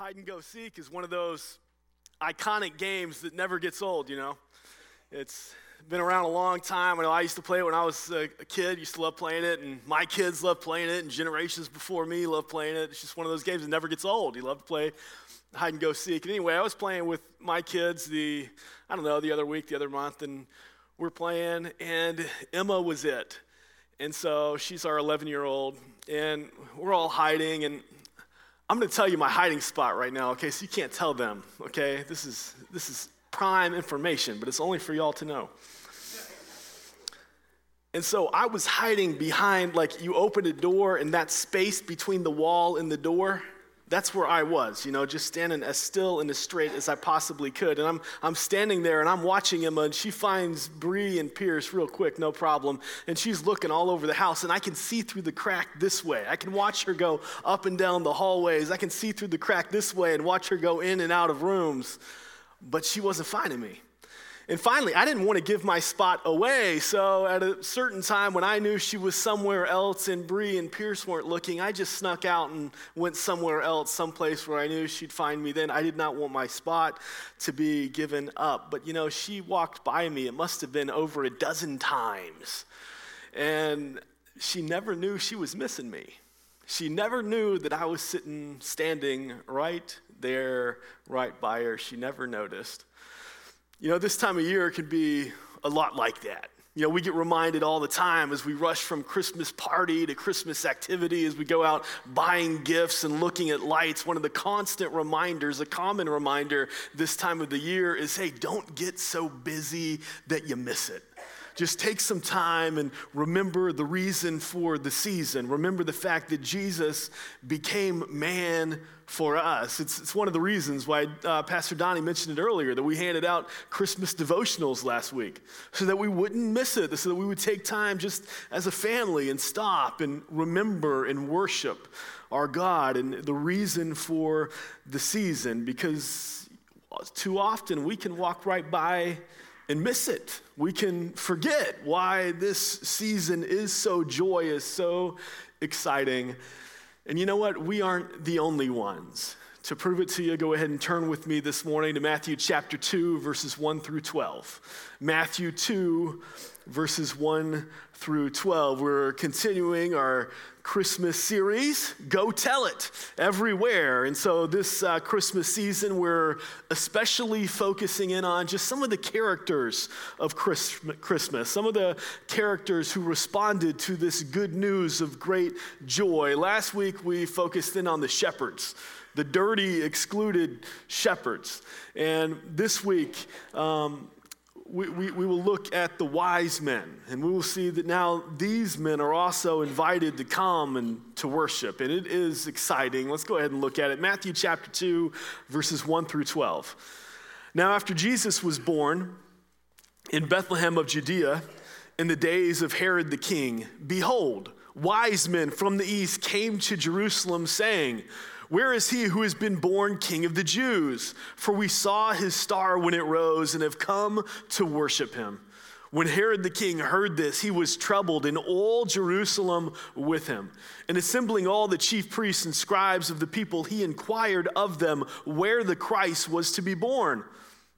hide and go seek is one of those iconic games that never gets old, you know. It's been around a long time. I know I used to play it when I was a, kid, used to love playing it, and my kids love playing it, and generations before me love playing it. It's just one of those games that never gets old. You love to play hide and go seek. And anyway, I was playing with my kids the, I don't know, the other week, the other month, and we're playing, and Emma was it. And so she's our 11 year old, and we're all hiding, and I'm going to tell you my hiding spot right now, okay? So you can't tell them, okay? This is, this is prime information, but it's only for y'all to know. And so I was hiding behind, like, you open a door, and that space between the wall and the door that's where I was, you know, just standing as still and as straight as I possibly could. And I'm, I'm standing there and I'm watching Emma, and she finds Bree and Pierce real quick, no problem. And she's looking all over the house, and I can see through the crack this way. I can watch her go up and down the hallways. I can see through the crack this way and watch her go in and out of rooms. But she wasn't finding me. And finally, I didn't want to give my spot away. So at a certain time when I knew she was somewhere else and Bree and Pierce weren't looking, I just snuck out and went somewhere else, someplace where I knew she'd find me then. I did not want my spot to be given up. But you know, she walked by me, it must have been over a dozen times. And she never knew she was missing me. She never knew that I was sitting, standing right there, right by her. She never noticed. You know, this time of year can be a lot like that. You know, we get reminded all the time as we rush from Christmas party to Christmas activity, as we go out buying gifts and looking at lights. One of the constant reminders, a common reminder this time of the year is hey, don't get so busy that you miss it. Just take some time and remember the reason for the season. Remember the fact that Jesus became man for us. It's, it's one of the reasons why uh, Pastor Donnie mentioned it earlier that we handed out Christmas devotionals last week so that we wouldn't miss it, so that we would take time just as a family and stop and remember and worship our God and the reason for the season because too often we can walk right by and miss it. We can forget why this season is so joyous, so exciting. And you know what? We aren't the only ones. To prove it to you, go ahead and turn with me this morning to Matthew chapter 2, verses 1 through 12. Matthew 2, verses 1 through 12. We're continuing our Christmas series, Go Tell It Everywhere. And so, this uh, Christmas season, we're especially focusing in on just some of the characters of Christmas, some of the characters who responded to this good news of great joy. Last week, we focused in on the shepherds the dirty, excluded shepherds. And this week, um, we, we, we, will look at the wise men, and we will see that now these men are also invited to come and to worship. And it is exciting. Let's go ahead and look at it. Matthew chapter 2, verses 1 through 12. Now, after Jesus was born in Bethlehem of Judea, in the days of Herod the king, behold, wise men from the east came to Jerusalem, saying, where is he who has been born king of the Jews? For we saw his star when it rose and have come to worship him. When Herod the king heard this, he was troubled, and all Jerusalem with him. And assembling all the chief priests and scribes of the people, he inquired of them where the Christ was to be born.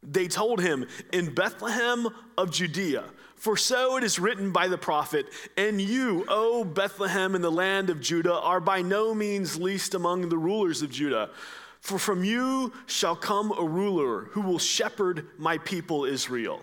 They told him, In Bethlehem of Judea. For so it is written by the prophet, And you, O Bethlehem in the land of Judah, are by no means least among the rulers of Judah. For from you shall come a ruler who will shepherd my people Israel.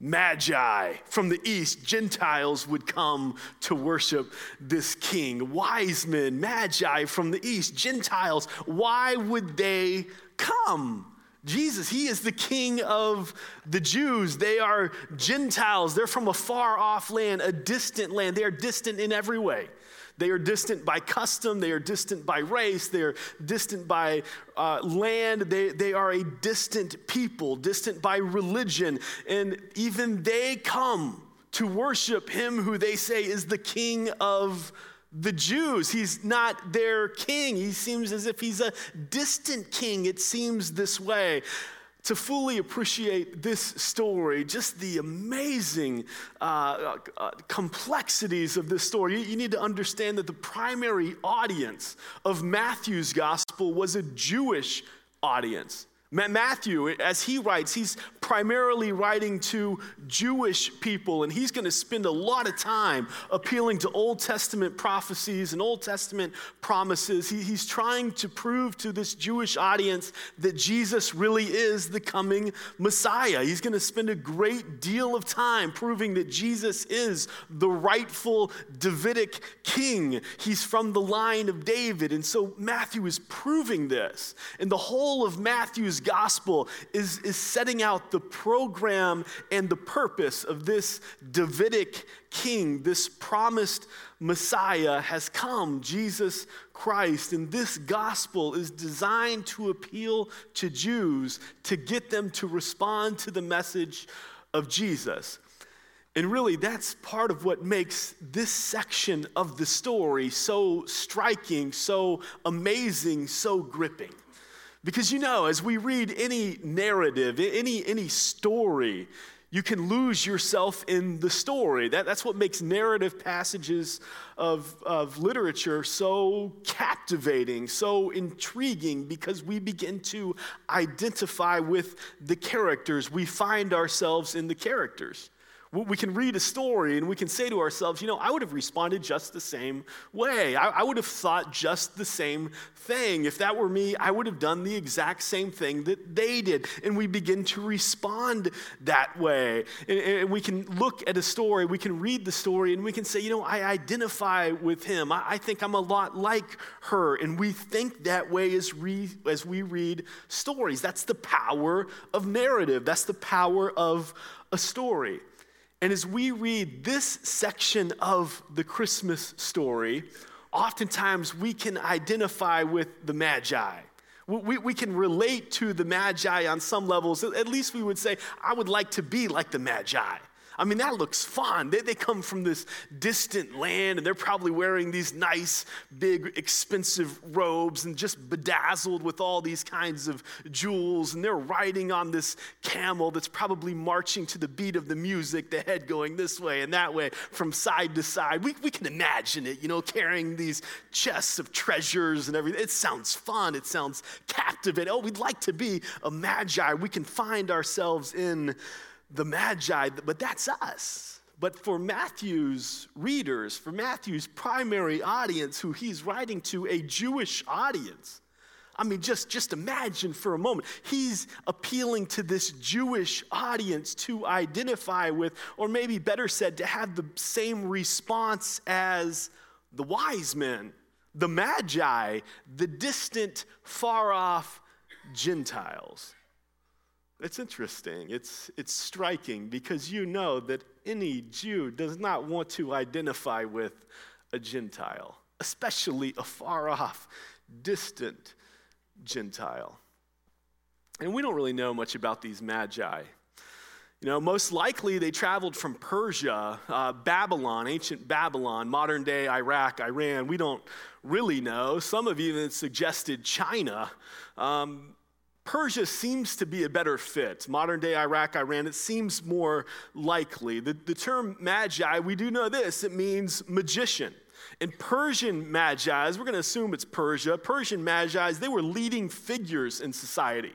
magi from the east, Gentiles would come to worship this king. Wise men, magi from the east, Gentiles, why would they come? Jesus, he is the king of the Jews. They are Gentiles. They're from a far off land, a distant land. They are distant in every way. They are distant by custom, they are distant by race, they are distant by uh, land, they, they are a distant people, distant by religion. And even they come to worship him who they say is the king of the Jews. He's not their king. He seems as if he's a distant king. It seems this way to fully appreciate this story, just the amazing uh, uh, complexities of this story, you, you need to understand that the primary audience of Matthew's gospel was a Jewish audience. Matthew, as he writes, he's primarily writing to Jewish people, and he's going to spend a lot of time appealing to Old Testament prophecies and Old Testament promises. He, he's trying to prove to this Jewish audience that Jesus really is the coming Messiah. He's going to spend a great deal of time proving that Jesus is the rightful Davidic king. He's from the line of David, and so Matthew is proving this. And the whole of Matthew's gospel is, is setting out the program and the purpose of this Davidic king, this promised Messiah has come, Jesus Christ. And this gospel is designed to appeal to Jews to get them to respond to the message of Jesus. And really, that's part of what makes this section of the story so striking, so amazing, so gripping. Because you know, as we read any narrative, any, any story, you can lose yourself in the story. That, that's what makes narrative passages of, of literature so captivating, so intriguing, because we begin to identify with the characters. We find ourselves in the characters. We can read a story and we can say to ourselves, you know, I would have responded just the same way. I, I, would have thought just the same thing. If that were me, I would have done the exact same thing that they did. And we begin to respond that way. And, and we can look at a story, we can read the story, and we can say, you know, I identify with him. I, I think I'm a lot like her. And we think that way as, re, as we read stories. That's the power of narrative, that's the power of a story. And as we read this section of the Christmas story, oftentimes we can identify with the Magi. We, we can relate to the Magi on some levels. At least we would say, I would like to be like the Magi. I mean, that looks fun. They, they come from this distant land and they're probably wearing these nice, big, expensive robes and just bedazzled with all these kinds of jewels. And they're riding on this camel that's probably marching to the beat of the music, the head going this way and that way from side to side. We, we can imagine it, you know, carrying these chests of treasures and everything. It sounds fun. It sounds captivating. Oh, we'd like to be a magi. We can find ourselves in the Magi, but that's us. But for Matthew's readers, for Matthew's primary audience, who he's writing to, a Jewish audience, I mean, just, just imagine for a moment. He's appealing to this Jewish audience to identify with, or maybe better said, to have the same response as the wise men, the magi, the distant, far off Gentiles. It's interesting. It's, it's striking because you know that any Jew does not want to identify with a Gentile, especially a far off, distant Gentile. And we don't really know much about these magi. You know, most likely they traveled from Persia, uh, Babylon, ancient Babylon, modern day Iraq, Iran. We don't really know. Some have even suggested China. Um, Persia seems to be a better fit. Modern day Iraq, Iran, it seems more likely. The, the term magi, we do know this, it means magician. And Persian magi, we're going to assume it's Persia, Persian magi, they were leading figures in society.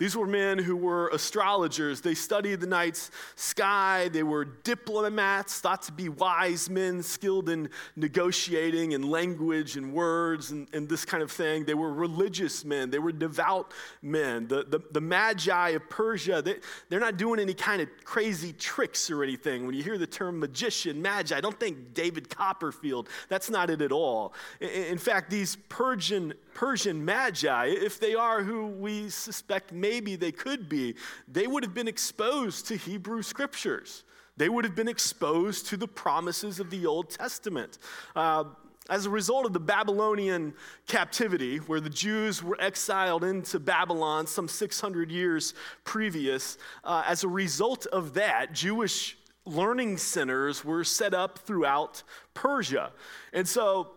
These were men who were astrologers. They studied the night sky. They were diplomats, thought to be wise men, skilled in negotiating and language and words and, and this kind of thing. They were religious men. They were devout men. The, the, the Magi of Persia, they, they're not doing any kind of crazy tricks or anything. When you hear the term magician, Magi, don't think David Copperfield. That's not it at all. In, in fact, these Persian Persian magi, if they are who we suspect maybe they could be, they would have been exposed to Hebrew scriptures. They would have been exposed to the promises of the Old Testament. Uh, as a result of the Babylonian captivity, where the Jews were exiled into Babylon some 600 years previous, uh, as a result of that, Jewish learning centers were set up throughout Persia. And so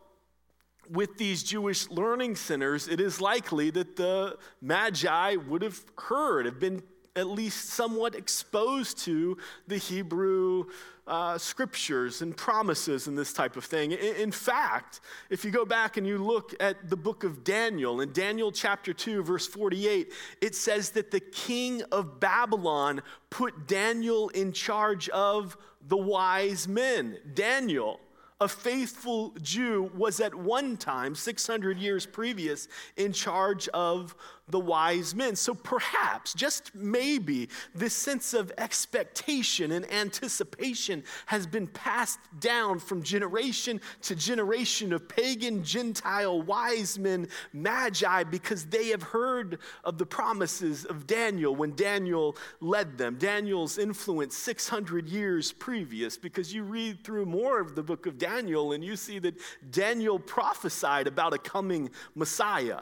with these Jewish learning centers, it is likely that the Magi would have heard, have been at least somewhat exposed to the Hebrew uh, scriptures and promises and this type of thing. In, in, fact, if you go back and you look at the book of Daniel, in Daniel chapter 2, verse 48, it says that the king of Babylon put Daniel in charge of the wise men. Daniel a faithful Jew, was at one time, 600 years previous, in charge of the wise men. So perhaps, just maybe, this sense of expectation and anticipation has been passed down from generation to generation of pagan, Gentile wise men, magi, because they have heard of the promises of Daniel when Daniel led them. Daniel's influence 600 years previous, because you read through more of the book of Daniel and you see that Daniel prophesied about a coming Messiah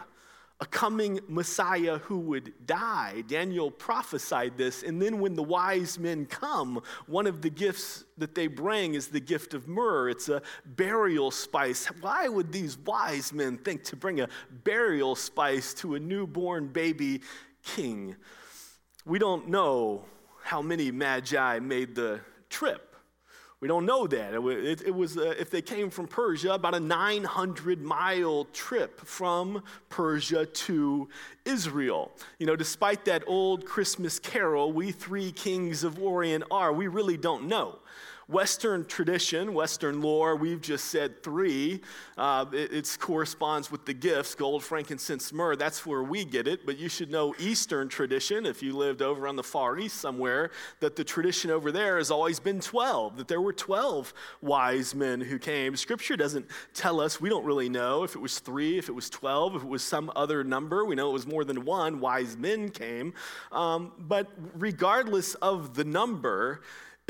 a coming Messiah who would die. Daniel prophesied this. And then when the wise men come, one of the gifts that they bring is the gift of myrrh. It's a burial spice. Why would these wise men think to bring a burial spice to a newborn baby king? We don't know how many magi made the trip. We don't know that. It, it, was, uh, if they came from Persia, about a 900 mile trip from Persia to Israel. You know, despite that old Christmas carol, We Three Kings of Orient Are, we really don't know. Western tradition, Western lore, we've just said three. Uh, it, it, corresponds with the gifts gold, frankincense, myrrh. That's where we get it. But you should know Eastern tradition, if you lived over on the Far East somewhere, that the tradition over there has always been 12, that there were 12 wise men who came. Scripture doesn't tell us, we don't really know if it was three, if it was 12, if it was some other number. We know it was more than one. Wise men came. Um, but regardless of the number,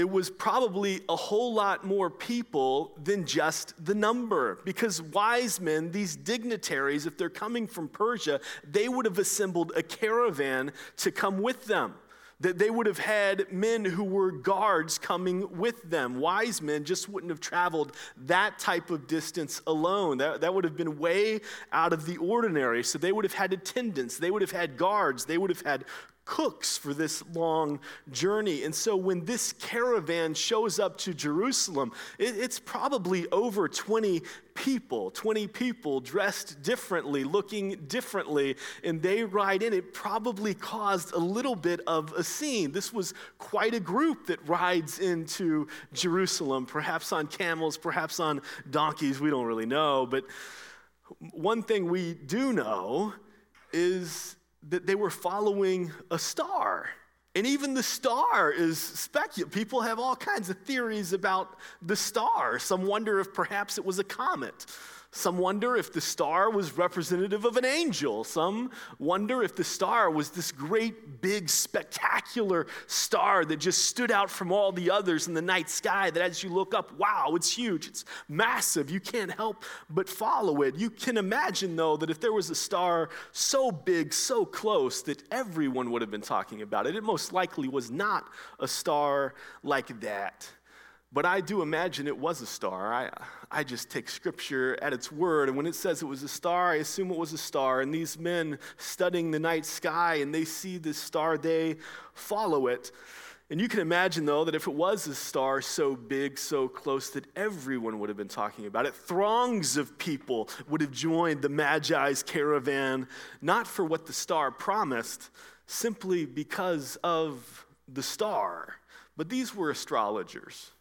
it was probably a whole lot more people than just the number. Because wise men, these dignitaries, if they're coming from Persia, they would have assembled a caravan to come with them. That they would have had men who were guards coming with them. Wise men just wouldn't have traveled that type of distance alone. That, that would have been way out of the ordinary. So they would have had attendants, they would have had guards, they would have had cooks for this long journey. And so when this caravan shows up to Jerusalem, it, it's probably over 20 people, 20 people dressed differently, looking differently, and they ride in. It probably caused a little bit of a scene. This was quite a group that rides into Jerusalem, perhaps on camels, perhaps on donkeys. We don't really know. But one thing we do know is that they were following a star. And even the star is speculative. People have all kinds of theories about the star. Some wonder if perhaps it was a comet. Some wonder if the star was representative of an angel. Some wonder if the star was this great, big, spectacular star that just stood out from all the others in the night sky. That as you look up, wow, it's huge, it's massive. You can't help but follow it. You can imagine, though, that if there was a star so big, so close, that everyone would have been talking about it, it most likely was not a star like that. But I do imagine it was a star. I, I just take scripture at its word. And when it says it was a star, I assume it was a star. And these men studying the night sky and they see this star, they follow it. And you can imagine, though, that if it was a star so big, so close, that everyone would have been talking about it. Throngs of people would have joined the Magi's caravan, not for what the star promised, simply because of the star. But these were astrologers,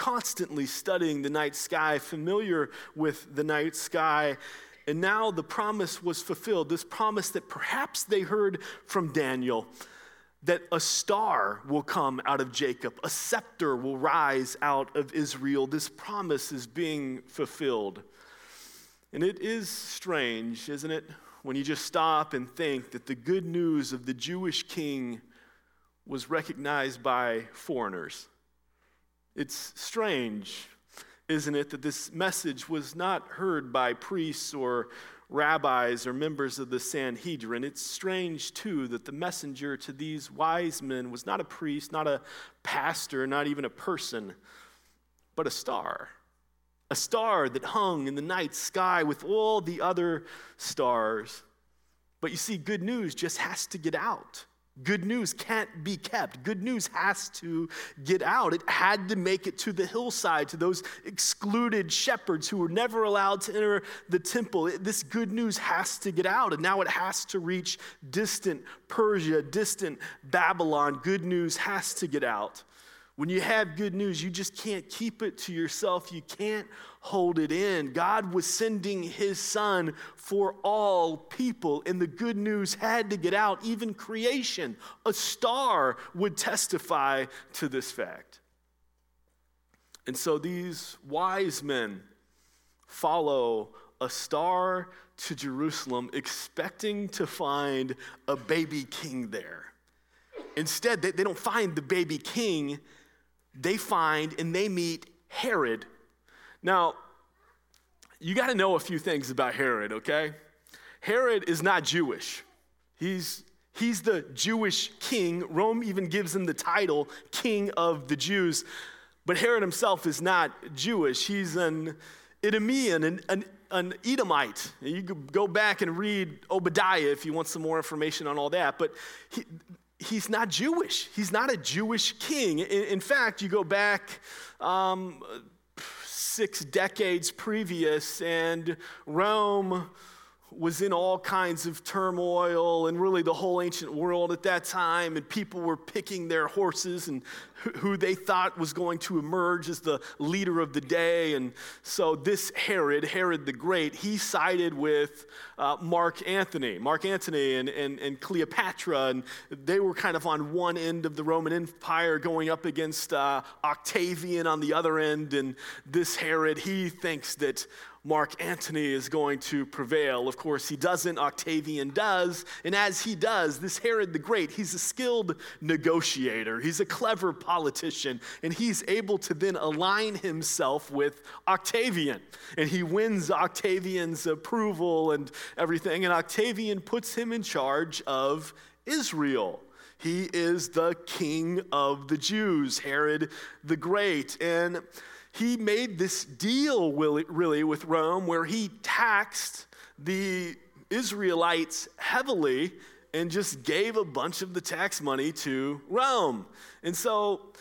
constantly studying the night sky, familiar with the night sky. And now the promise was fulfilled. This promise that perhaps they heard from Daniel that a star will come out of Jacob, a scepter will rise out of Israel. This promise is being fulfilled. And it is strange, isn't it, when you just stop and think that the good news of the Jewish king was recognized by foreigners. It's strange, isn't it, that this message was not heard by priests or rabbis or members of the Sanhedrin. It's strange, too, that the messenger to these wise men was not a priest, not a pastor, not even a person, but a star. A star that hung in the night sky with all the other stars. But you see, good news just has to get out. Good news can't be kept. Good news has to get out. It had to make it to the hillside, to those excluded shepherds who were never allowed to enter the temple. It, this good news has to get out, and now it has to reach distant Persia, distant Babylon. Good news has to get out. When you have good news, you just can't keep it to yourself. You can't hold it in. God was sending his son for all people, and the good news had to get out. Even creation, a star would testify to this fact. And so these wise men follow a star to Jerusalem, expecting to find a baby king there. Instead, they, don't find the baby king they find and they meet Herod. Now, you got to know a few things about Herod, okay? Herod is not Jewish. He's He's the Jewish king. Rome even gives him the title King of the Jews. But Herod himself is not Jewish. He's an Idumean, an, an, an Edomite. You could go back and read Obadiah if you want some more information on all that. But he, he's not Jewish. He's not a Jewish king. In, in fact, you go back um, six decades previous, and Rome was in all kinds of turmoil and really the whole ancient world at that time and people were picking their horses and who they thought was going to emerge as the leader of the day. And so this herod herod the great he sided with uh, mark antony mark antony and, and, and cleopatra and they were kind of on one end of the roman empire going up against uh, octavian on the other end. And this herod he thinks that Mark Antony is going to prevail. Of course, he doesn't, Octavian does. And as he does, this Herod the Great, he's a skilled negotiator, he's a clever politician, and he's able to then align himself with Octavian. And he wins Octavian's approval and everything, and Octavian puts him in charge of Israel. He is the king of the Jews, Herod the Great. And he made this deal really with Rome where he taxed the Israelites heavily and just gave a bunch of the tax money to Rome. And so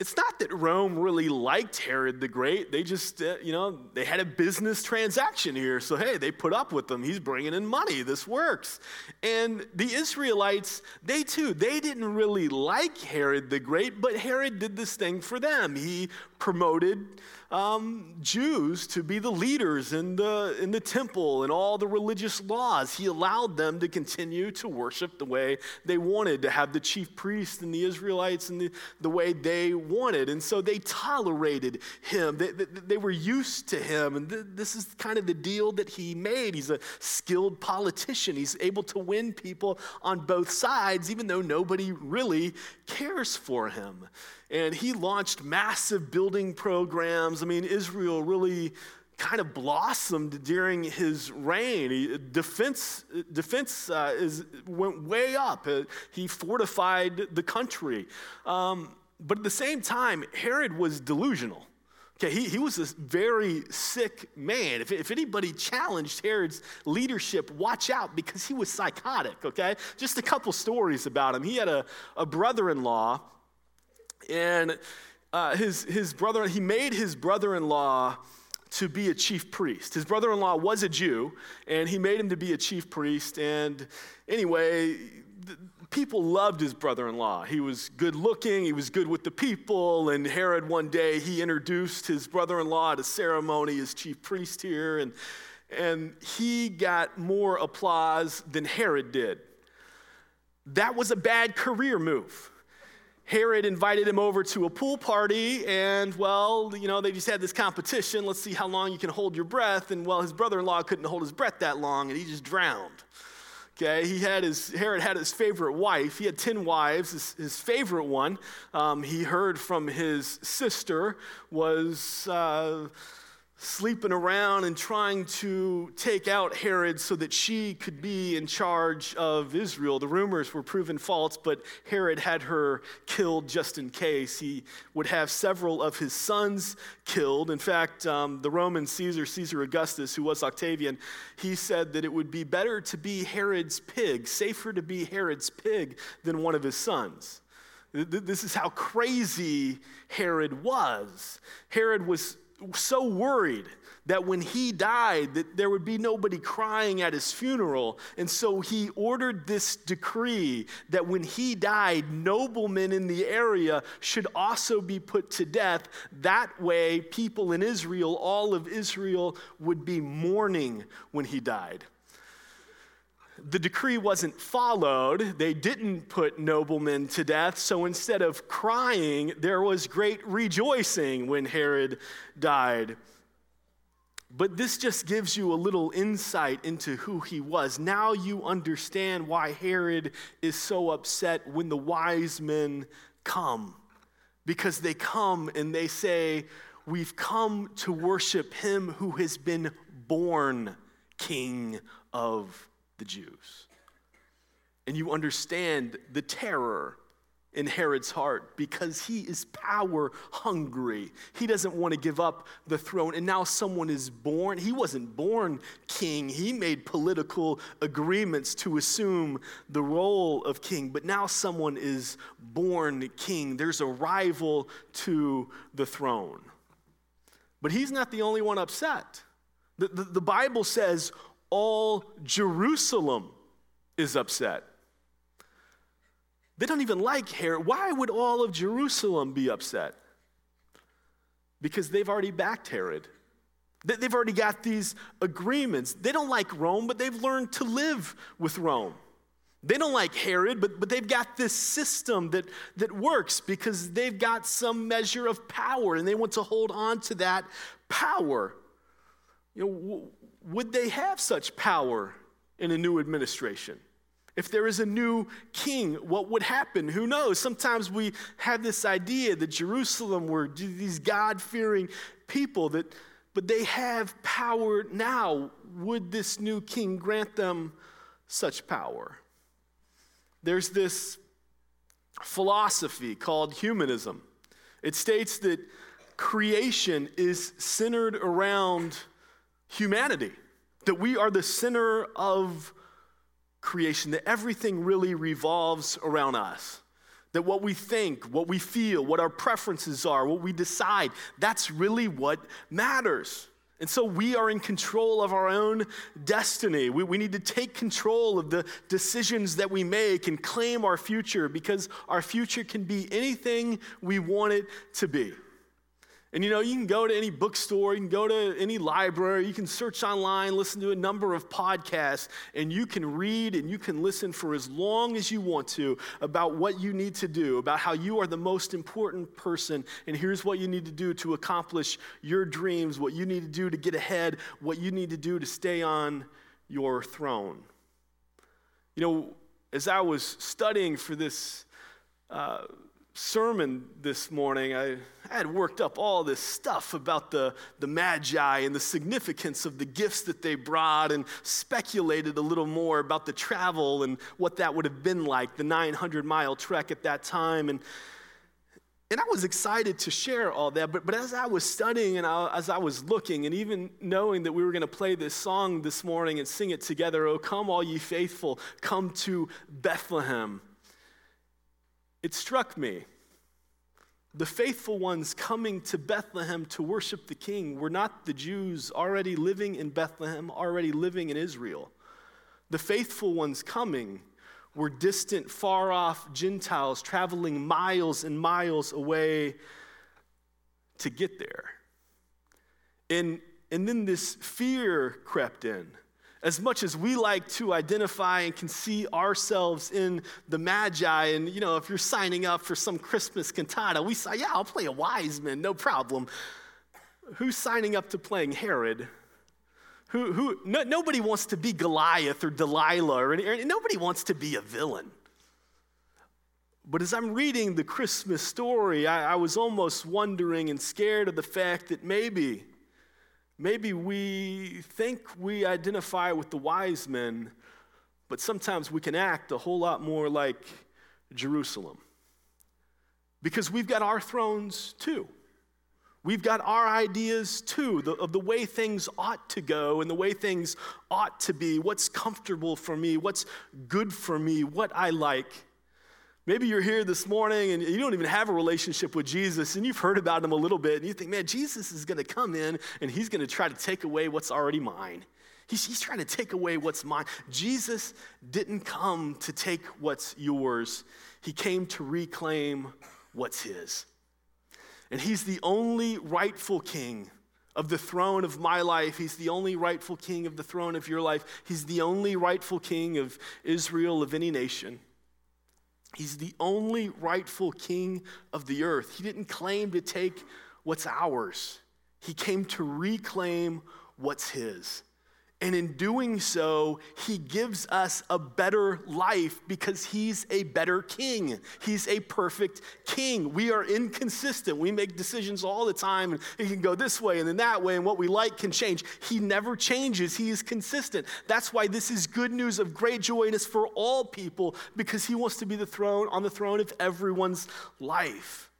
it's not that Rome really liked Herod the Great. They just, uh, you know, they had a business transaction here. So, hey, they put up with them. He's bringing in money. This works. And the Israelites, they too, they didn't really like Herod the Great, but Herod did this thing for them. He promoted um, Jews to be the leaders in the, in the temple and all the religious laws. He allowed them to continue to worship the way they wanted, to have the chief priests and the Israelites in the, the way they wanted. And so they tolerated him. They, they, they were used to him. And th- this is kind of the deal that he made. He's a skilled politician. He's able to win people on both sides, even though nobody really cares for him and he launched massive building programs. I mean, Israel really kind of blossomed during his reign. He, defense defense uh, is, went way up. Uh, he fortified the country. Um, but at the same time, Herod was delusional. Okay, he, he was a very sick man. If, if anybody challenged Herod's leadership, watch out because he was psychotic, okay? Just a couple stories about him. He had a, a brother in law and uh, his, his brother, he made his brother in law to be a chief priest. His brother in law was a Jew, and he made him to be a chief priest. And anyway, people loved his brother in law. He was good looking, he was good with the people, and Herod one day he introduced his brother in law at a ceremony as chief priest here, and, and he got more applause than Herod did. That was a bad career move. Herod invited him over to a pool party, and well, you know, they just had this competition. Let's see how long you can hold your breath. And well, his brother in law couldn't hold his breath that long, and he just drowned. Okay, he had his, Herod had his favorite wife. He had 10 wives. His, his favorite one, um, he heard from his sister, was. Uh, sleeping around and trying to take out Herod so that she could be in charge of Israel. The rumors were proven false, but Herod had her killed just in case. He would have several of his sons killed. In fact, um, the Roman Caesar, Caesar Augustus, who was Octavian, he said that it would be better to be Herod's pig, safer to be Herod's pig than one of his sons. This is how crazy Herod was. Herod was so worried that when he died that there would be nobody crying at his funeral. And so he ordered this decree that when he died noblemen in the area should also be put to death. That way people in Israel all of Israel would be mourning when he died the decree wasn't followed. They didn't put noblemen to death. So instead of crying, there was great rejoicing when Herod died. But this just gives you a little insight into who he was. Now you understand why Herod is so upset when the wise men come. Because they come and they say, We've come to worship him who has been born king of the Jews. And you understand the terror in Herod's heart because he is power hungry. He doesn't want to give up the throne. And now someone is born. He wasn't born king, he made political agreements to assume the role of king. But now someone is born king. There's a rival to the throne. But he's not the only one upset. The, the, the Bible says all Jerusalem is upset. They don't even like Herod. Why would all of Jerusalem be upset? Because they've already backed Herod. They've already got these agreements. They don't like Rome, but they've learned to live with Rome. They don't like Herod, but, but they've got this system that, that works because they've got some measure of power and they want to hold on to that power. You know, would they have such power in a new administration? If there is a new king, what would happen? Who knows? Sometimes we have this idea that Jerusalem were these God fearing people, that, but they have power now. Would this new king grant them such power? There's this philosophy called humanism. It states that creation is centered around humanity, that we are the center of creation, that everything really revolves around us. That what we think, what we feel, what our preferences are, what we decide, that's really what matters. And so we are in control of our own destiny. We, we need to take control of the decisions that we make and claim our future because our future can be anything we want it to be. And you know, you can go to any bookstore, you can go to any library, you can search online, listen to a number of podcasts, and you can read and you can listen for as long as you want to about what you need to do, about how you are the most important person, and here's what you need to do to accomplish your dreams, what you need to do to get ahead, what you need to do to stay on your throne. You know, as I was studying for this. Uh, sermon this morning, I, I, had worked up all this stuff about the, the Magi and the significance of the gifts that they brought and speculated a little more about the travel and what that would have been like, the 900 mile trek at that time. And, and I was excited to share all that, but, but as I was studying and I, as I was looking, and even knowing that we were going to play this song this morning and sing it together, Oh, come, all ye faithful, come to Bethlehem it struck me. The faithful ones coming to Bethlehem to worship the king were not the Jews already living in Bethlehem, already living in Israel. The faithful ones coming were distant, far off Gentiles traveling miles and miles away to get there. And, and then this fear crept in. As much as we like to identify and can see ourselves in the Magi, and you know, if you're signing up for some Christmas cantata, we say, yeah, I'll play a wise man, no problem. Who's signing up to playing Herod? Who, who, no, nobody wants to be Goliath or Delilah, or, or nobody wants to be a villain. But as I'm reading the Christmas story, I, I was almost wondering and scared of the fact that maybe Maybe we think we identify with the wise men, but sometimes we can act a whole lot more like Jerusalem. Because we've got our thrones too. We've got our ideas too the, of the way things ought to go and the way things ought to be, what's comfortable for me, what's good for me, what I like. Maybe you're here this morning and you don't even have a relationship with Jesus and you've heard about him a little bit and you think, man, Jesus is going to come in and he's going to try to take away what's already mine. He's, he's trying to take away what's mine. Jesus didn't come to take what's yours, he came to reclaim what's his. And he's the only rightful king of the throne of my life. He's the only rightful king of the throne of your life. He's the only rightful king of Israel, of any nation. He's the only rightful king of the earth. He didn't claim to take what's ours, he came to reclaim what's his. And in doing so, he gives us a better life because he's a better king. He's a perfect king. We are inconsistent. We make decisions all the time, and it can go this way and then that way, and what we like can change. He never changes, he is consistent. That's why this is good news of great joy and it's for all people because he wants to be the throne on the throne of everyone's life.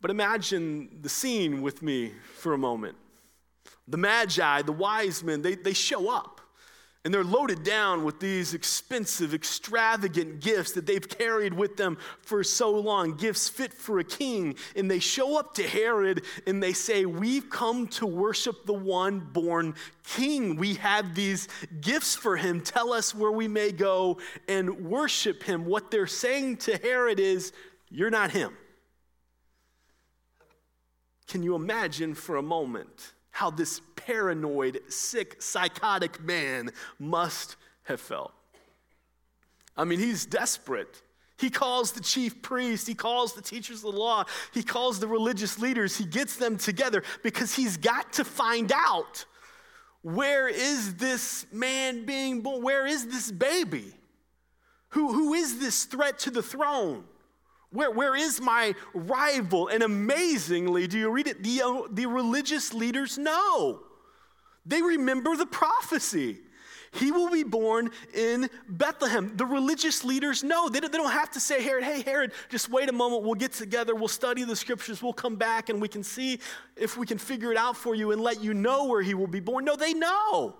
But imagine the scene with me for a moment. The Magi, the wise men, they, they show up and they're loaded down with these expensive, extravagant gifts that they've carried with them for so long, gifts fit for a king. And they show up to Herod and they say, We've come to worship the one born king. We have these gifts for him. Tell us where we may go and worship him. What they're saying to Herod is, You're not him. Can you imagine for a moment? How this paranoid, sick, psychotic man must have felt. I mean, he's desperate. He calls the chief priest, he calls the teachers of the law, he calls the religious leaders, he gets them together because he's got to find out where is this man being born? Where is this baby? Who, who is this threat to the throne? Where, where is my rival? And amazingly, do you read it? The, uh, the religious leaders know. They remember the prophecy. He will be born in Bethlehem. The religious leaders know. They don't, they don't have to say, Herod, hey, Herod, just wait a moment. We'll get together. We'll study the scriptures. We'll come back and we can see if we can figure it out for you and let you know where he will be born. No, they know.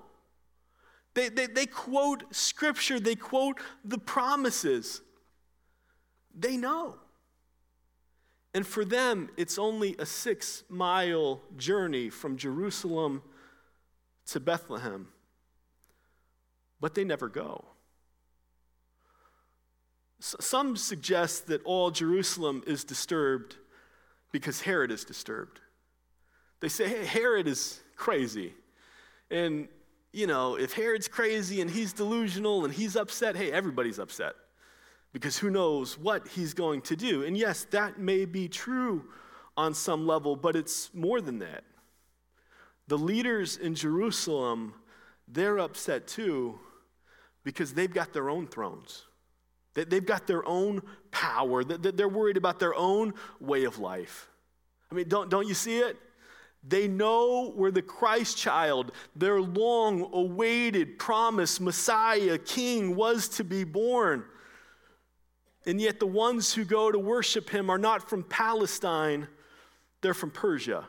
They, they, they quote scripture, they quote the promises. They know. And for them, it's only a six mile journey from Jerusalem to Bethlehem. But they never go. Some suggest that all Jerusalem is disturbed because Herod is disturbed. They say, hey, Herod is crazy. And, you know, if Herod's crazy and he's delusional and he's upset, hey, everybody's upset because who knows what he's going to do. And yes, that may be true on some level, but it's more than that. The leaders in Jerusalem, they're upset too because they've got their own thrones. They've got their own power. They're worried about their own way of life. I mean, don't, don't you see it? They know where the Christ child, their long awaited promised Messiah, King, was to be born. And yet, the ones who go to worship him are not from Palestine, they're from Persia.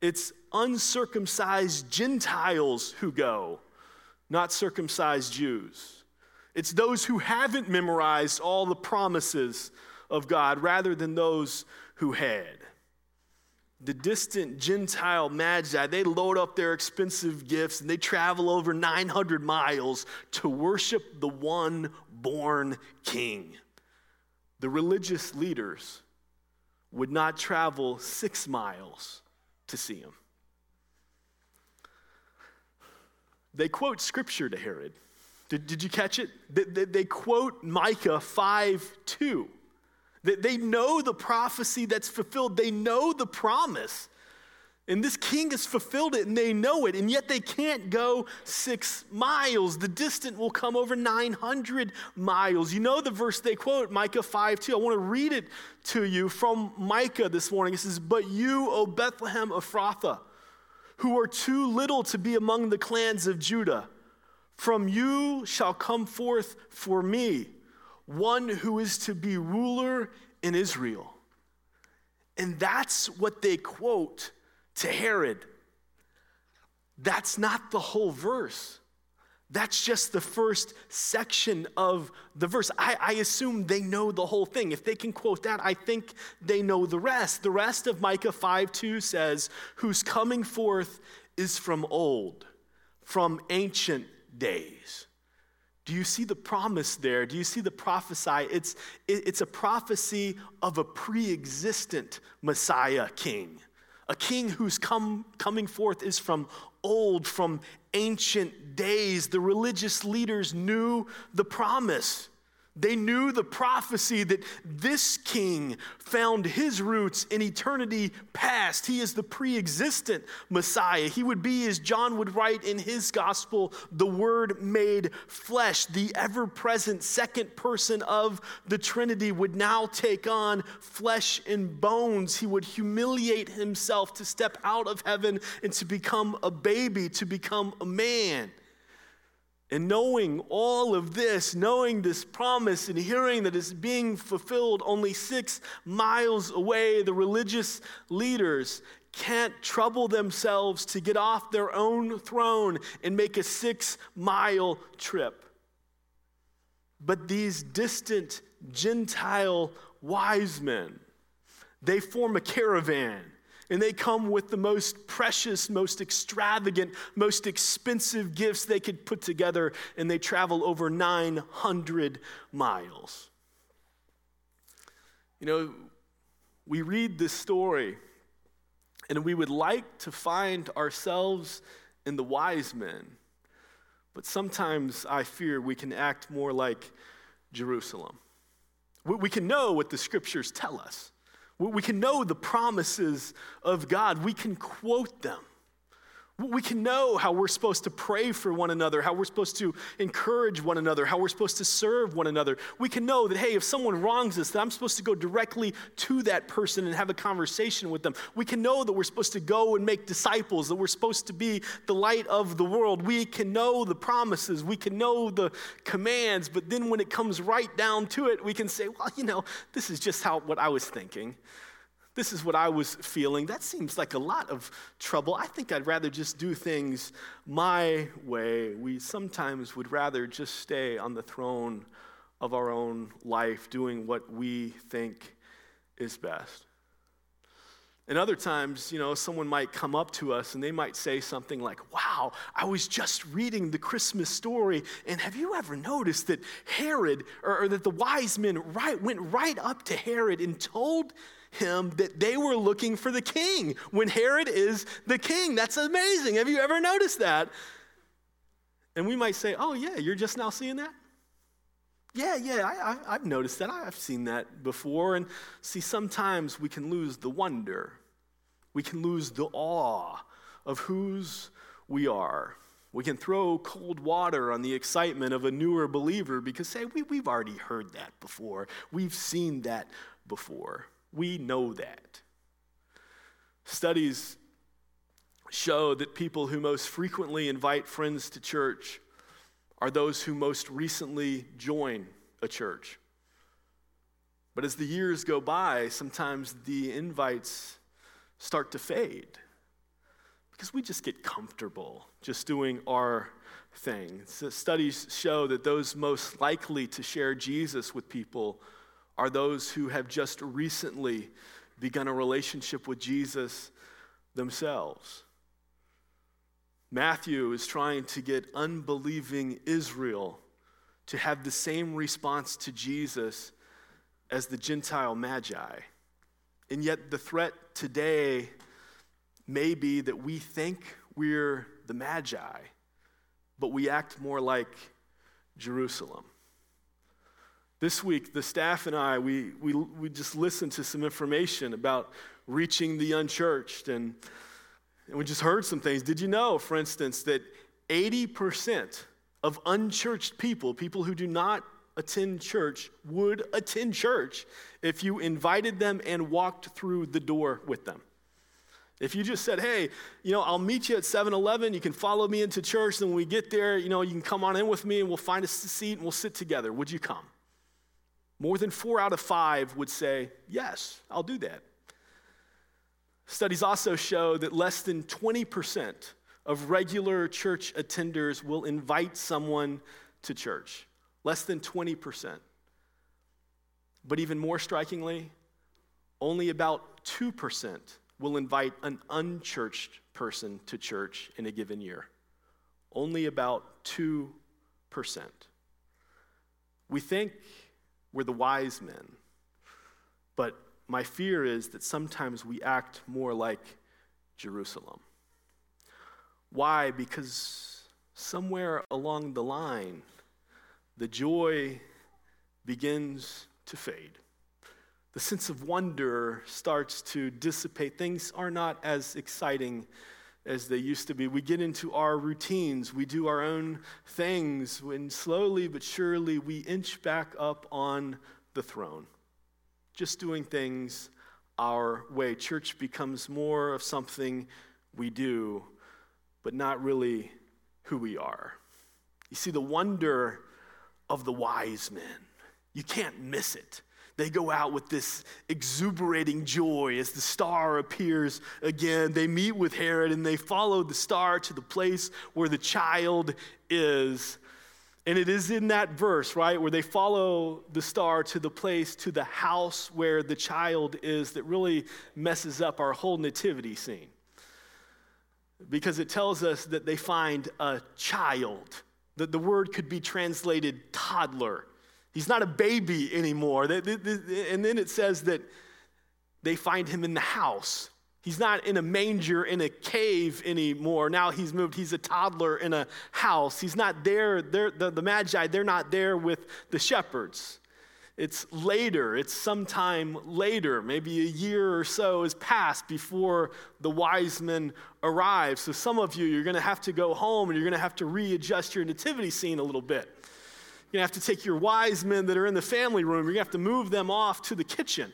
It's uncircumcised Gentiles who go, not circumcised Jews. It's those who haven't memorized all the promises of God rather than those who had. the distant Gentile magi, they load up their expensive gifts and they travel over 900 miles to worship the one born king. The religious leaders would not travel six miles to see him. They quote scripture to Herod. Did, did you catch it? They, they, they quote Micah 5 2. They, they know the prophecy that's fulfilled, they know the promise. And this king has fulfilled it and they know it, and yet they can't go six miles. The distant will come over 900 miles. You know the verse they quote, Micah 5 2. I want to read it to you from Micah this morning. It says, But you, O Bethlehem Ephrathah, who are too little to be among the clans of Judah, from you shall come forth for me one who is to be ruler in Israel. And that's what they quote to Herod. That's not the whole verse. That's just the first section of the verse. I, I, assume they know the whole thing. If they can quote that, I think they know the rest. The rest of Micah 5 2 says, Whose coming forth is from old, from ancient days. Do you see the promise there? Do you see the prophesy? It's, it's a prophecy of a pre existent Messiah king. A king whose come, coming forth is from old, from ancient days. The religious leaders knew the promise. They knew the prophecy that this king found his roots in eternity past. He is the pre existent Messiah. He would be, as John would write in his gospel, the Word made flesh. The ever present second person of the Trinity would now take on flesh and bones. He would humiliate himself to step out of heaven and to become a baby, to become a man. And knowing all of this, knowing this promise and hearing that it's being fulfilled only six miles away, the religious leaders can't trouble themselves to get off their own throne and make a six mile trip. But these distant Gentile wise men, they form a caravan and they come with the most precious, most extravagant, most expensive gifts they could put together, and they travel over 900 miles. You know, we read this story, and we would like to find ourselves in the wise men, but sometimes I fear we can act more like Jerusalem. We can know what the scriptures tell us. We can know the promises of God, we can quote them. We can know how we're supposed to pray for one another, how we're supposed to encourage one another, how we're supposed to serve one another. We can know that, hey, if someone wrongs us, that I'm supposed to go directly to that person and have a conversation with them. We can know that we're supposed to go and make disciples, that we're supposed to be the light of the world. We can know the promises, we can know the commands, but then when it comes right down to it, we can say, well, you know, this is just how what I was thinking. This is what I was feeling. That seems like a lot of trouble. I think I'd rather just do things my way. We sometimes would rather just stay on the throne of our own life, doing what we think is best. And other times, you know, someone might come up to us and they might say something like, Wow, I was just reading the Christmas story, and have you ever noticed that Herod, or, or that the wise men right, went right up to Herod and told him that they were looking for the king when Herod is the king. That's amazing. Have you ever noticed that? And we might say, oh, yeah, you're just now seeing that? Yeah, yeah, I, have noticed that. I've seen that before. And see, sometimes we can lose the wonder, we can lose the awe of whose we are. We can throw cold water on the excitement of a newer believer because, say, we, we've already heard that before. We've seen that before. We know that. Studies show that people who most frequently invite friends to church are those who most recently join a church. But as the years go by, sometimes the invites start to fade because we just get comfortable just doing our thing. So studies show that those most likely to share Jesus with people are those who have just recently begun a relationship with Jesus themselves. Matthew is trying to get unbelieving Israel to have the same response to Jesus as the Gentile Magi. And yet, the threat today may be that we think we're the Magi, but we act more like Jerusalem. This week, the staff and I, we, we, we just listened to some information about reaching the unchurched, and, and we just heard some things. Did you know, for instance, that 80% of unchurched people, people who do not attend church, would attend church if you invited them and walked through the door with them? If you just said, hey, you know, I'll meet you at 7 Eleven, you can follow me into church, and when we get there, you know, you can come on in with me and we'll find a seat and we'll sit together. Would you come? More than four out of five would say, yes, I'll do that. Studies also show that less than 20% of regular church attenders will invite someone to church. Less than 20%. But even more strikingly, only about 2% will invite an unchurched person to church in a given year. Only about 2%. We think we're the wise men, but my fear is that sometimes we act more like Jerusalem. Why? Because somewhere along the line, the joy begins to fade the sense of wonder starts to dissipate. Things are not as exciting as they used to be. We get into our routines, we do our own things, and slowly but surely we inch back up on the throne, just doing things our way. Church becomes more of something we do, but not really who we are. You see, the wonder of the wise men, you can't miss it. They go out with this exuberating joy as the star appears again. They meet with Herod and they follow the star to the place where the child is. And it is in that verse, right, where they follow the star to the place, to the house where the child is, that really messes up our whole nativity scene. Because it tells us that they find a child, that the word could be translated toddler. He's not a baby anymore. And then it says that they find him in the house. He's not in a manger in a cave anymore. Now he's moved. He's a toddler in a house. He's not there. The, the Magi, they're not there with the shepherds. It's later, it's sometime later, maybe a year or so has passed before the wise men arrive. So some of you, you're going to have to go home and you're going to have to readjust your nativity scene a little bit. You're going to have to take your wise men that are in the family room, you're going to have to move them off to the kitchen.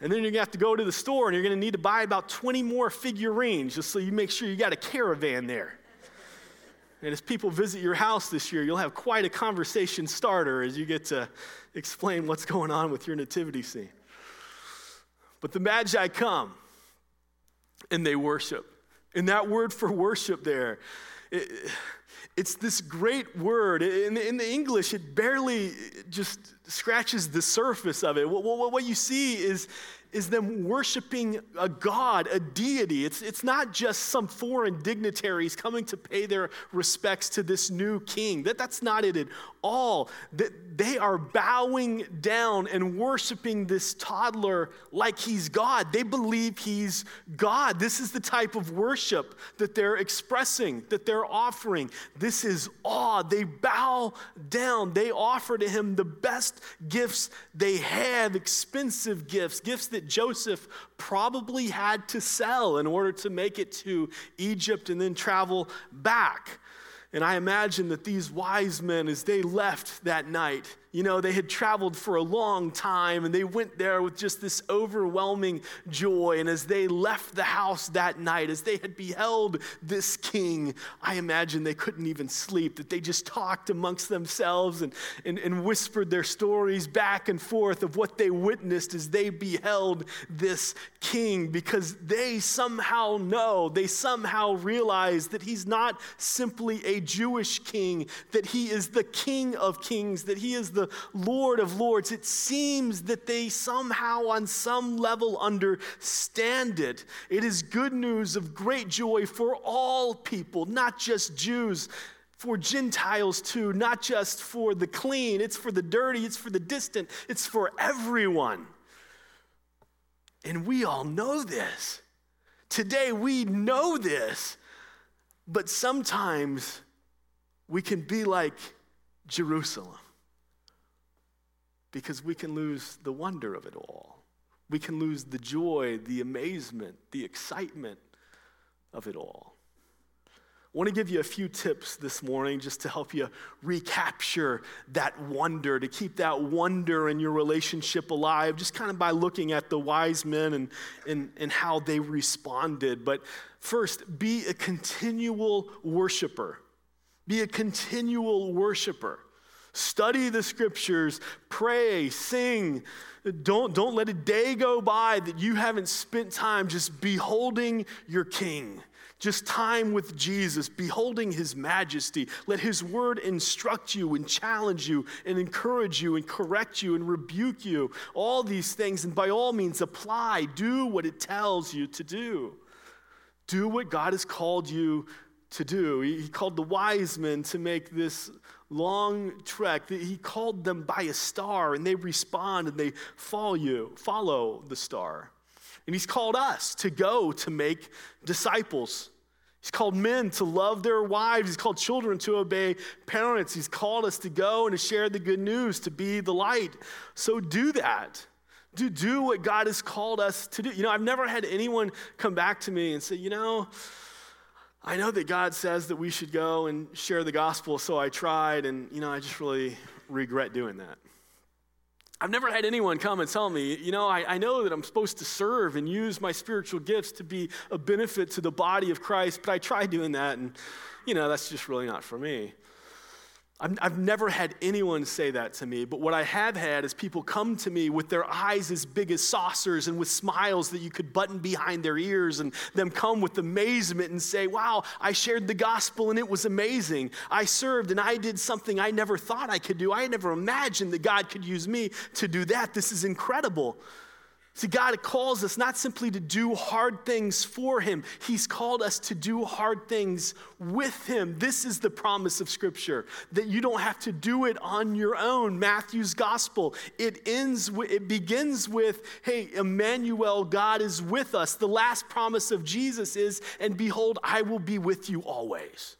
And then you're going to have to go to the store and you're going to need to buy about 20 more figurines just so you make sure you got a caravan there. And as people visit your house this year, you'll have quite a conversation starter as you get to explain what's going on with your nativity scene. But the Magi come and they worship. And that word for worship there, it, it's this great word. In, in the English, it barely just scratches the surface of it. What, what, what you see is, is them worshiping a God, a deity. It's, it's not just some foreign dignitaries coming to pay their respects to this new king. That, that's not it at all. That they are bowing down and worshiping this toddler like he's God. They believe he's God. This is the type of worship that they're expressing, that they're offering. This is awe. They bow down. They offer to him the best gifts they have, expensive gifts, gifts that that Joseph probably had to sell in order to make it to Egypt and then travel back. And I imagine that these wise men, as they left that night, you know, they had traveled for a long time and they went there with just this overwhelming joy. And as they left the house that night, as they had beheld this king, I imagine they couldn't even sleep, that they just talked amongst themselves and, and, and whispered their stories back and forth of what they witnessed as they beheld this king because they somehow know, they somehow realize that he's not simply a Jewish king, that he is the king of kings, that he is the Lord of Lords. It seems that they somehow, on some level, understand it. It is good news of great joy for all people, not just Jews for Gentiles too, not just for the clean, it's for the dirty, it's for the distant, it's for everyone. And we all know this. Today we know this, but sometimes we can be like Jerusalem because we can lose the wonder of it all. We can lose the joy, the amazement, the excitement of it all. I want to give you a few tips this morning just to help you recapture that wonder, to keep that wonder in your relationship alive, just kind of by looking at the wise men and, and, and how they responded. But first, be a continual worshiper. Be a continual worshiper. Study the scriptures, pray, sing. Don't, don't let a day go by that you haven't spent time just beholding your king just time with Jesus, beholding his majesty. Let his word instruct you and challenge you and encourage you and correct you and rebuke you. All these things, and by all means, apply, do what it tells you to do. Do what God has called you to do. He called the wise men to make this long trek. He called them by a star, and they respond and they follow you, follow the star. And he's called us to go to make disciples. He's called men to love their wives. He's called children to obey parents. He's called us to go and to share the good news, to be the light. So do that. Do, do what God has called us to do. You know, I've never had anyone come back to me and say, you know, I know that God says that we should go and share the gospel, so I tried, and, you know, I just really regret doing that. I've never had anyone come and tell me, you know, I, I, know that I'm supposed to serve and use my spiritual gifts to be a benefit to the body of Christ, but I tried doing that and, you know, that's just really not for me. I've, I've never had anyone say that to me, but what I have had is people come to me with their eyes as big as saucers and with smiles that you could button behind their ears, and them come with amazement and say, Wow, I shared the gospel and it was amazing. I served and I did something I never thought I could do. I never imagined that God could use me to do that. This is incredible. See, God it calls us not simply to do hard things for Him, He's called us to do hard things with Him. This is the promise of Scripture that you don't have to do it on your own. Matthew's gospel, it ends, with, it begins with, hey, Emmanuel, God is with us. The last promise of Jesus is, and behold, I will be with you always.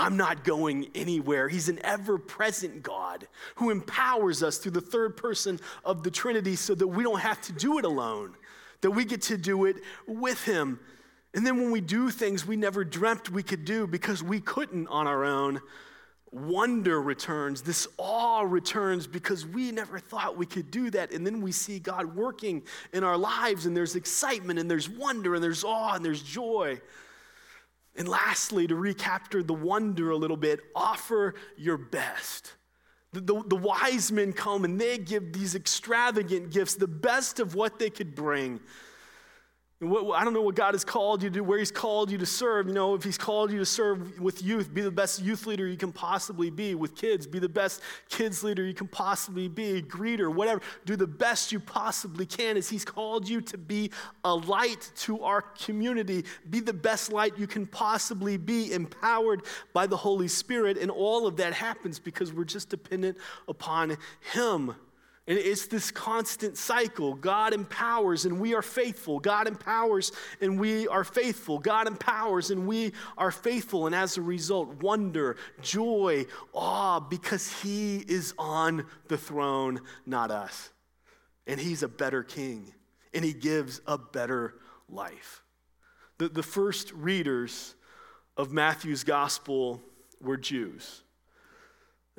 I'm not going anywhere. He's an ever present God who empowers us through the third person of the Trinity so that we don't have to do it alone, that we get to do it with Him. And then when we do things we never dreamt we could do because we couldn't on our own, wonder returns. This awe returns because we never thought we could do that. And then we see God working in our lives, and there's excitement, and there's wonder, and there's awe, and there's joy. And lastly, to recapture the wonder a little bit, offer your best. The, the, the, wise men come and they give these extravagant gifts, the best of what they could bring. I don't know what God has called you to do, where He's called you to serve. You know, if He's called you to serve with youth, be the best youth leader you can possibly be. With kids, be the best kids leader you can possibly be. Greeter, whatever. Do the best you possibly can as He's called you to be a light to our community. Be the best light you can possibly be, empowered by the Holy Spirit. And all of that happens because we're just dependent upon Him. And it's this constant cycle. God empowers and we are faithful. God empowers and we are faithful. God empowers and we are faithful. And as a result, wonder, joy, awe, because He is on the throne, not us. And He's a better king and He gives a better life. The, the first readers of Matthew's gospel were Jews.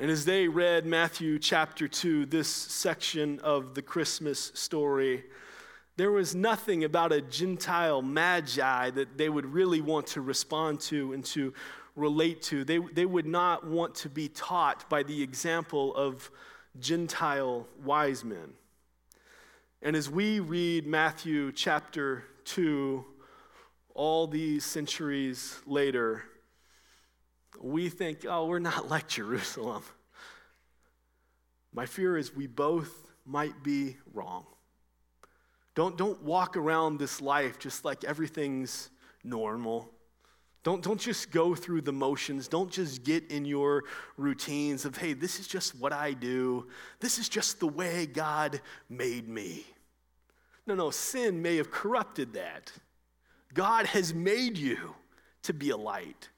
And as they read Matthew chapter 2, this section of the Christmas story, there was nothing about a Gentile magi that they would really want to respond to and to relate to. They, they would not want to be taught by the example of Gentile wise men. And as we read Matthew chapter 2, all these centuries later, we think, oh, we're not like Jerusalem. My fear is we both might be wrong. Don't, don't walk around this life just like everything's normal. Don't, don't just go through the motions. Don't just get in your routines of, hey, this is just what I do. This is just the way God made me. No, no, sin may have corrupted that. God has made you to be a light.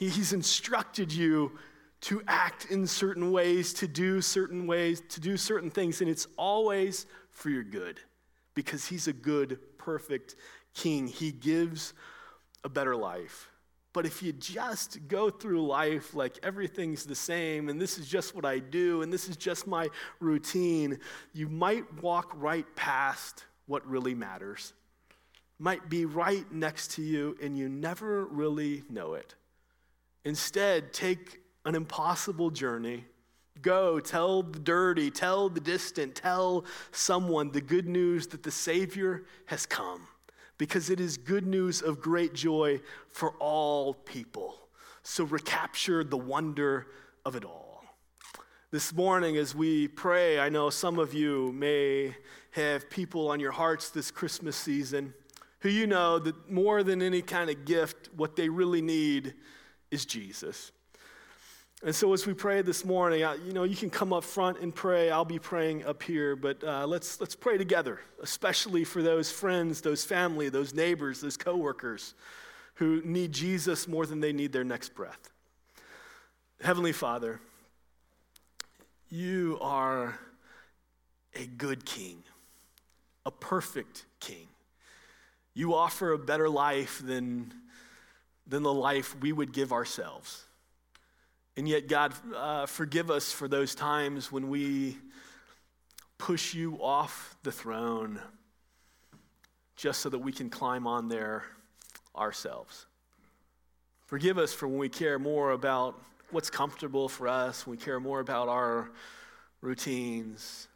He, he's instructed you to act in certain ways, to do certain ways, to do certain things, and it's always for your good because He's a good, perfect King. He gives a better life. But if you just go through life like everything's the same and this is just what I do and this is just my routine, you might walk right past what really matters. Might be right next to you and you never really know it. Instead, take an impossible journey. Go tell the dirty, tell the distant, tell someone the good news that the Savior has come because it is good news of great joy for all people. So recapture the wonder of it all. This morning, as we pray, I know some of you may have people on your hearts this Christmas season who you know that more than any kind of gift, what they really need is Jesus. And so, as we pray this morning, you know, you can come up front and pray. I'll be praying up here, but uh, let's let's pray together, especially for those friends, those family, those neighbors, those coworkers who need Jesus more than they need their next breath. Heavenly Father, you are a good King, a perfect King. You offer a better life than than the life we would give ourselves. And yet, God, uh, forgive us for those times when we push you off the throne just so that we can climb on there ourselves. Forgive us for when we care more about what's comfortable for us, when we care more about our routines.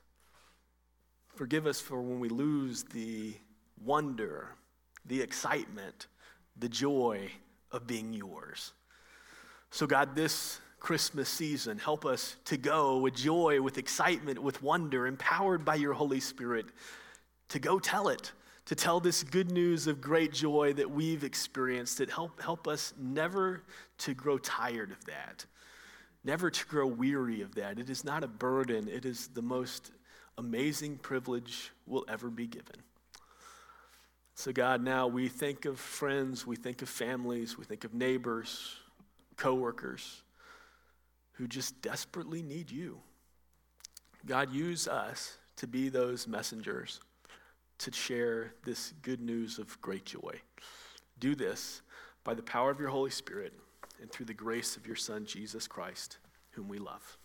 Forgive us for when we lose the wonder, the excitement, the joy of being yours. So, God, this Christmas season, help us to go with joy, with excitement, with wonder, empowered by your Holy Spirit, to go tell it, to tell this good news of great joy that we've experienced. That help, help us never to grow tired of that, never to grow weary of that. It is not a burden, it is the most amazing privilege we'll ever be given. So, God, now we think of friends, we think of families, we think of neighbors coworkers who just desperately need you. God, use us to be those messengers to share this good news of great joy. Do this by the power of your Holy Spirit and through the grace of your Son, Jesus Christ, whom we love.